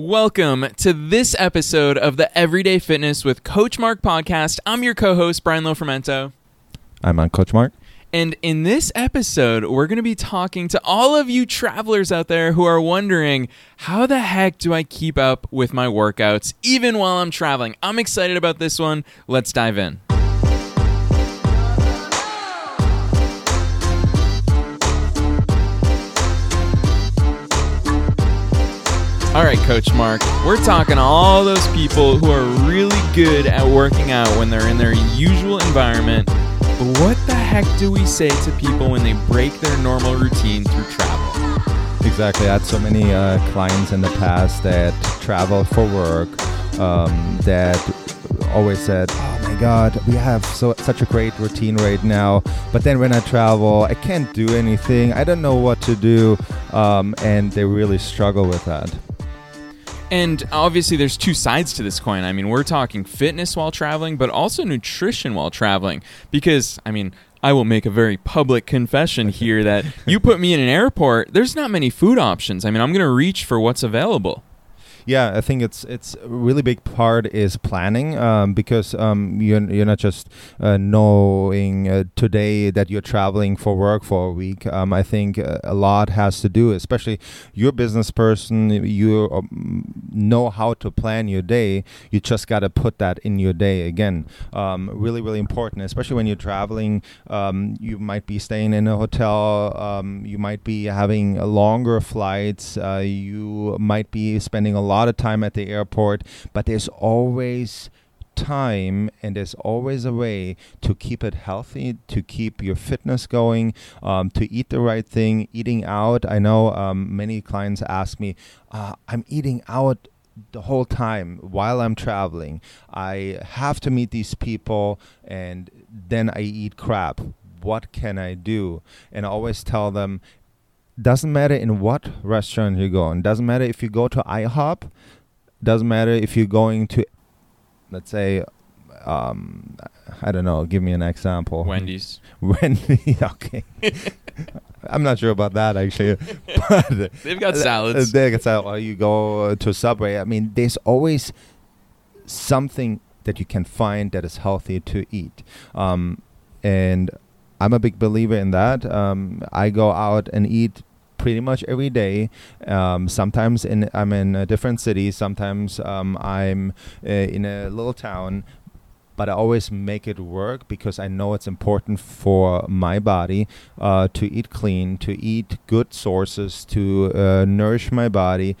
Welcome to this episode of the Everyday Fitness with Coach Mark podcast. I'm your co host, Brian Lofermento. I'm on Coach Mark. And in this episode, we're going to be talking to all of you travelers out there who are wondering how the heck do I keep up with my workouts even while I'm traveling? I'm excited about this one. Let's dive in. All right, Coach Mark, we're talking all those people who are really good at working out when they're in their usual environment. But what the heck do we say to people when they break their normal routine through travel? Exactly. I had so many uh, clients in the past that travel for work um, that always said, "Oh my God, we have so such a great routine right now." But then when I travel, I can't do anything. I don't know what to do, um, and they really struggle with that. And obviously, there's two sides to this coin. I mean, we're talking fitness while traveling, but also nutrition while traveling. Because, I mean, I will make a very public confession here that you put me in an airport, there's not many food options. I mean, I'm going to reach for what's available. Yeah, I think it's it's a really big part is planning um, because um, you're you're not just uh, knowing uh, today that you're traveling for work for a week. Um, I think uh, a lot has to do, especially you're a business person. You um, know how to plan your day. You just got to put that in your day again. Um, really, really important, especially when you're traveling. Um, you might be staying in a hotel. you might be having longer flights. Uh, you might be spending a lot of time at the airport, but there's always time and there's always a way to keep it healthy, to keep your fitness going, um, to eat the right thing, eating out. I know um, many clients ask me, uh, I'm eating out the whole time while I'm traveling. I have to meet these people and then I eat crap. What can I do? And I always tell them doesn't matter in what restaurant you go in. Doesn't matter if you go to IHOP. Doesn't matter if you're going to, let's say, um, I don't know. Give me an example. Wendy's. Wendy's. Okay. I'm not sure about that actually. but they've got salads. They got salad. Or you go to Subway. I mean, there's always something that you can find that is healthy to eat. Um, and I'm a big believer in that. Um, I go out and eat pretty much every day. Um, sometimes in I'm in a different city. Sometimes um, I'm uh, in a little town. But I always make it work because I know it's important for my body uh, to eat clean, to eat good sources, to uh, nourish my body,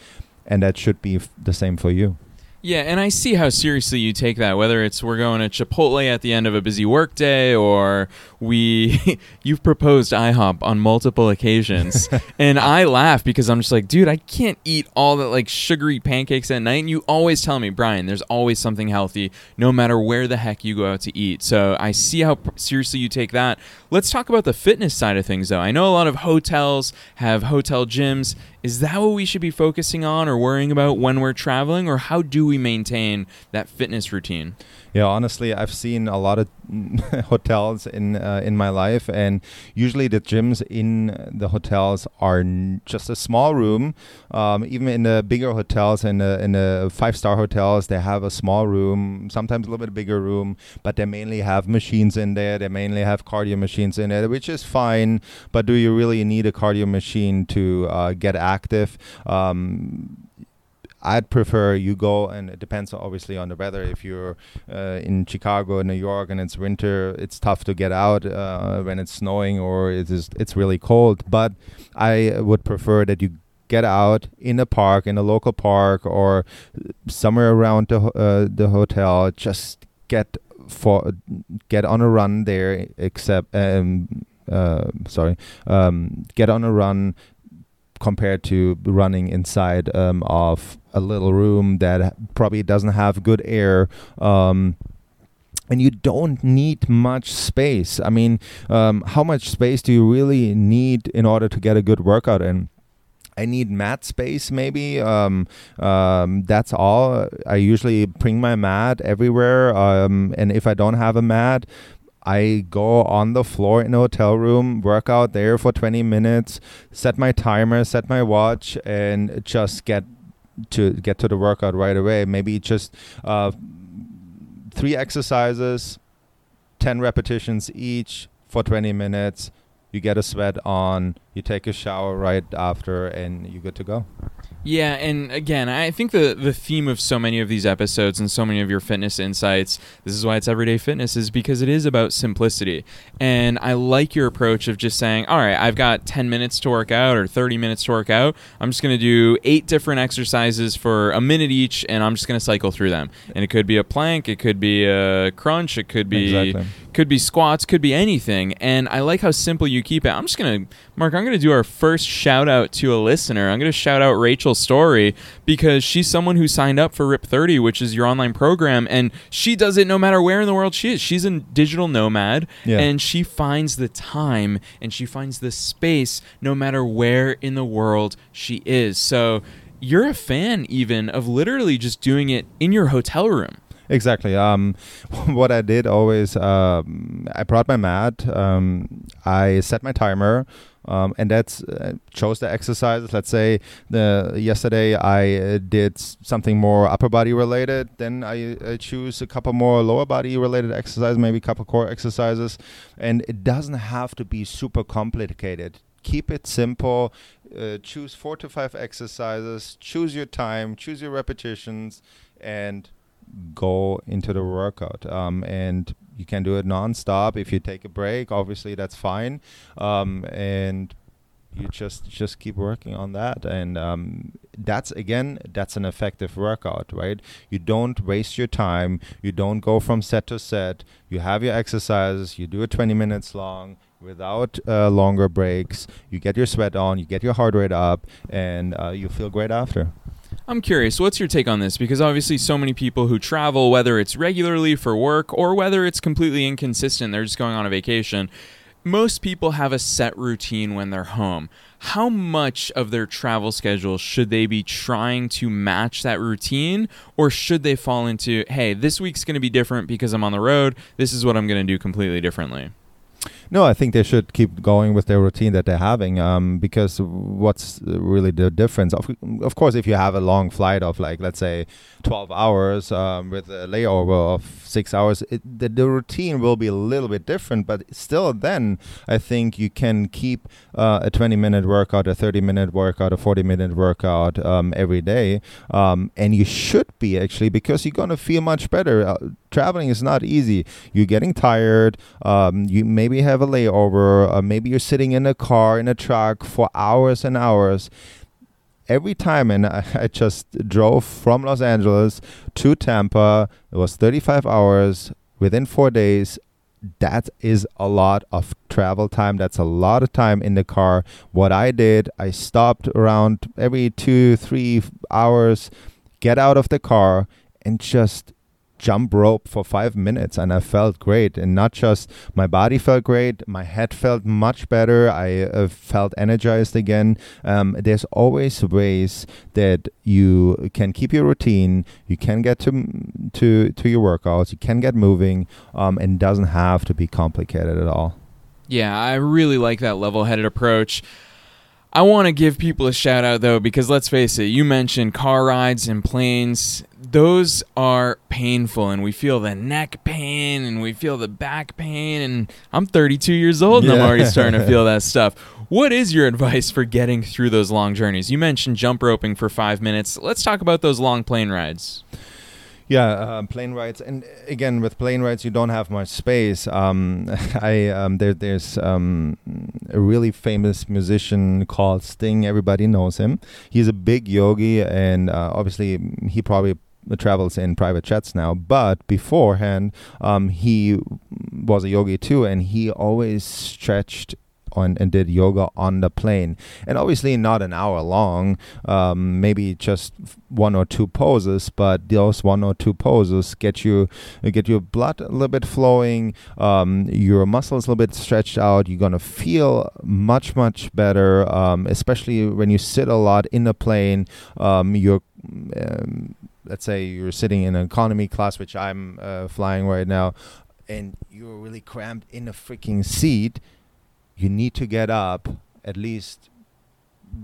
and that should be f- the same for you. Yeah, and I see how seriously you take that. Whether it's we're going to Chipotle at the end of a busy workday, or we you've proposed IHOP on multiple occasions, and I laugh because I'm just like, dude, I can't eat all the like sugary pancakes at night. And you always tell me, Brian, there's always something healthy, no matter where the heck you go out to eat. So I see how seriously you take that. Let's talk about the fitness side of things, though. I know a lot of hotels have hotel gyms. Is that what we should be focusing on or worrying about when we're traveling, or how do we maintain that fitness routine? Yeah, honestly, I've seen a lot of hotels in uh, in my life, and usually the gyms in the hotels are n- just a small room. Um, even in the bigger hotels, in the in the five star hotels, they have a small room, sometimes a little bit bigger room, but they mainly have machines in there. They mainly have cardio machines in there, which is fine. But do you really need a cardio machine to uh, get active? Um, I'd prefer you go, and it depends obviously on the weather. If you're uh, in Chicago, New York, and it's winter, it's tough to get out uh, when it's snowing or it is it's really cold. But I would prefer that you get out in a park, in a local park, or somewhere around the uh, the hotel. Just get for get on a run there. Except um, uh, sorry, um, get on a run compared to running inside um, of a little room that probably doesn't have good air. Um, and you don't need much space. I mean, um, how much space do you really need in order to get a good workout in? I need mat space, maybe. Um, um, that's all. I usually bring my mat everywhere. Um, and if I don't have a mat, I go on the floor in a hotel room, work out there for 20 minutes, set my timer, set my watch, and just get to get to the workout right away. Maybe just uh, three exercises, 10 repetitions each for 20 minutes. You get a sweat on, you take a shower right after, and you're good to go. Yeah, and again, I think the the theme of so many of these episodes and so many of your fitness insights, this is why it's everyday fitness is because it is about simplicity. And I like your approach of just saying, "All right, I've got 10 minutes to work out or 30 minutes to work out. I'm just going to do eight different exercises for a minute each and I'm just going to cycle through them." And it could be a plank, it could be a crunch, it could be Exactly. Could be squats, could be anything. And I like how simple you keep it. I'm just going to Mark, I'm going to do our first shout out to a listener. I'm going to shout out Rachel Story because she's someone who signed up for RIP 30, which is your online program, and she does it no matter where in the world she is. She's a digital nomad, Yeah. and she finds the time and she finds the space no matter where in the world she is. So you're a fan even of literally just doing it in your hotel room. Exactly. Um, what I did always, um, I brought my mat. Um, I set my timer, um, and that's uh, chose the exercises. Let's say the yesterday I uh, did something more upper body related. Then I, I choose a couple more lower body related exercises, maybe a couple core exercises, and it doesn't have to be super complicated. Keep it simple. Uh, choose four to five exercises. Choose your time. Choose your repetitions, and go into the workout. Um, and you can do it non-stop. If you take a break, obviously that's fine. Um, and you just just keep working on that. And um, that's again that's an effective workout right? You don't waste your time. You don't go from set to set. You have your exercises. You do it 20 minutes long without uh, longer breaks. You get your sweat on. You get your heart rate up. And uh, you feel great after I'm curious, what's your take on this? Because obviously, so many people who travel, whether it's regularly for work or whether it's completely inconsistent, they're just going on a vacation. Most people have a set routine when they're home. How much of their travel schedule should they be trying to match that routine? Or should they fall into, hey, this week's going to be different because I'm on the road. This is what I'm going to do completely differently? No, I think they should keep going with their routine that they're having. Um, because what's really the difference? Of, of course, if you have a long flight of like let's say twelve hours um, with a layover of six hours, it, the, the routine will be a little bit different. But still, then I think you can keep uh, a twenty-minute workout, a thirty-minute workout, a forty-minute workout um, every day, um, and you should be actually because you're gonna feel much better. Uh, traveling is not easy. You're getting tired. Um, you maybe have a layover. Uh, maybe you're sitting in a car in a truck for hours and hours. Every time, and I, I just drove from Los Angeles to Tampa. It was 35 hours within four days. That is a lot of travel time. That's a lot of time in the car. What I did, I stopped around every two, three hours, get out of the car, and just jump rope for five minutes and I felt great. And not just my body felt great my head felt much better. I uh, felt energized again. Um, there's always ways that you can keep your routine. You can get to to to your workouts. You can get moving um, and doesn't have to be complicated at all. Yeah, I really like that level headed approach. I want to give people a shout out though, because let's face it, you mentioned car rides and planes. Those are painful, and we feel the neck pain and we feel the back pain. And I'm 32 years old and I'm already starting to feel that stuff. What is your advice for getting through those long journeys? You mentioned jump roping for five minutes. Let's talk about those long plane rides. Yeah, uh, plane rides, and again with plane rides, you don't have much space. Um, I um, there, there's um, a really famous musician called Sting. Everybody knows him. He's a big yogi, and uh, obviously he probably travels in private jets now. But beforehand, um, he was a yogi too, and he always stretched on and did yoga on the plane and obviously not an hour long um, maybe just one or two poses but those one or two poses get you get your blood a little bit flowing um, your muscles a little bit stretched out you're gonna feel much much better um, especially when you sit a lot in the plane um, you're um, let's say you're sitting in an economy class which i'm uh, flying right now and you're really cramped in a freaking seat you need to get up at least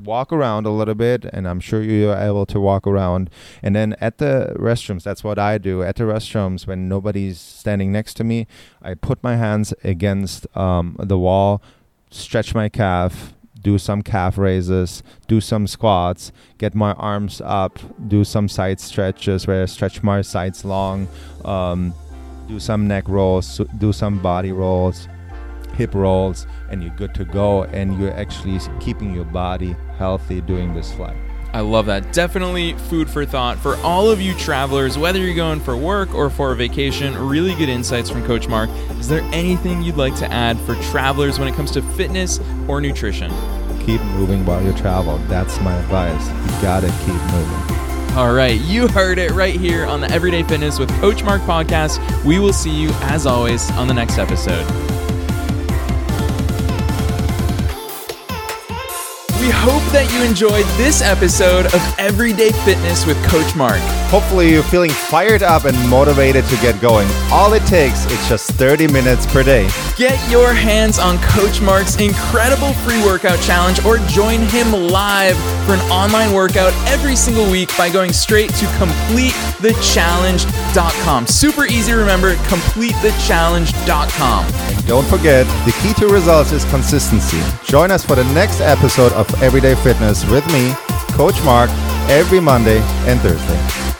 walk around a little bit and i'm sure you're able to walk around. And then at the restrooms that's what i do. At the restrooms when nobody's standing next to me i put my hands against um, the wall stretch my calf do some calf raises do some squats get my arms up do some side stretches where i stretch my sides long um, do some neck rolls do some body rolls hip rolls and you're good to go and you're actually keeping your body healthy doing this flight. I love that. Definitely food for thought for all of you travelers, whether you're going for work or for a vacation. Really good insights from Coach Mark. Is there anything you'd like to add for travelers when it comes to fitness or nutrition? Keep moving while you travel. That's my advice. You gotta keep moving. All right, you heard it right here on the Everyday Fitness with Coach Mark podcast. We will see you, as always, on the next episode. Hope that you enjoyed this episode of Everyday Fitness with Coach Mark. Hopefully, you're feeling fired up and motivated to get going. All it takes is just 30 minutes per day. Get your hands on Coach Mark's incredible free workout challenge or join him live for an online workout every single week by going straight to completethechallenge.com. Super easy to remember, completethechallenge.com. Don't forget, the key to results is consistency. Join us for the next episode of Everyday Fitness with me, Coach Mark, every Monday and Thursday.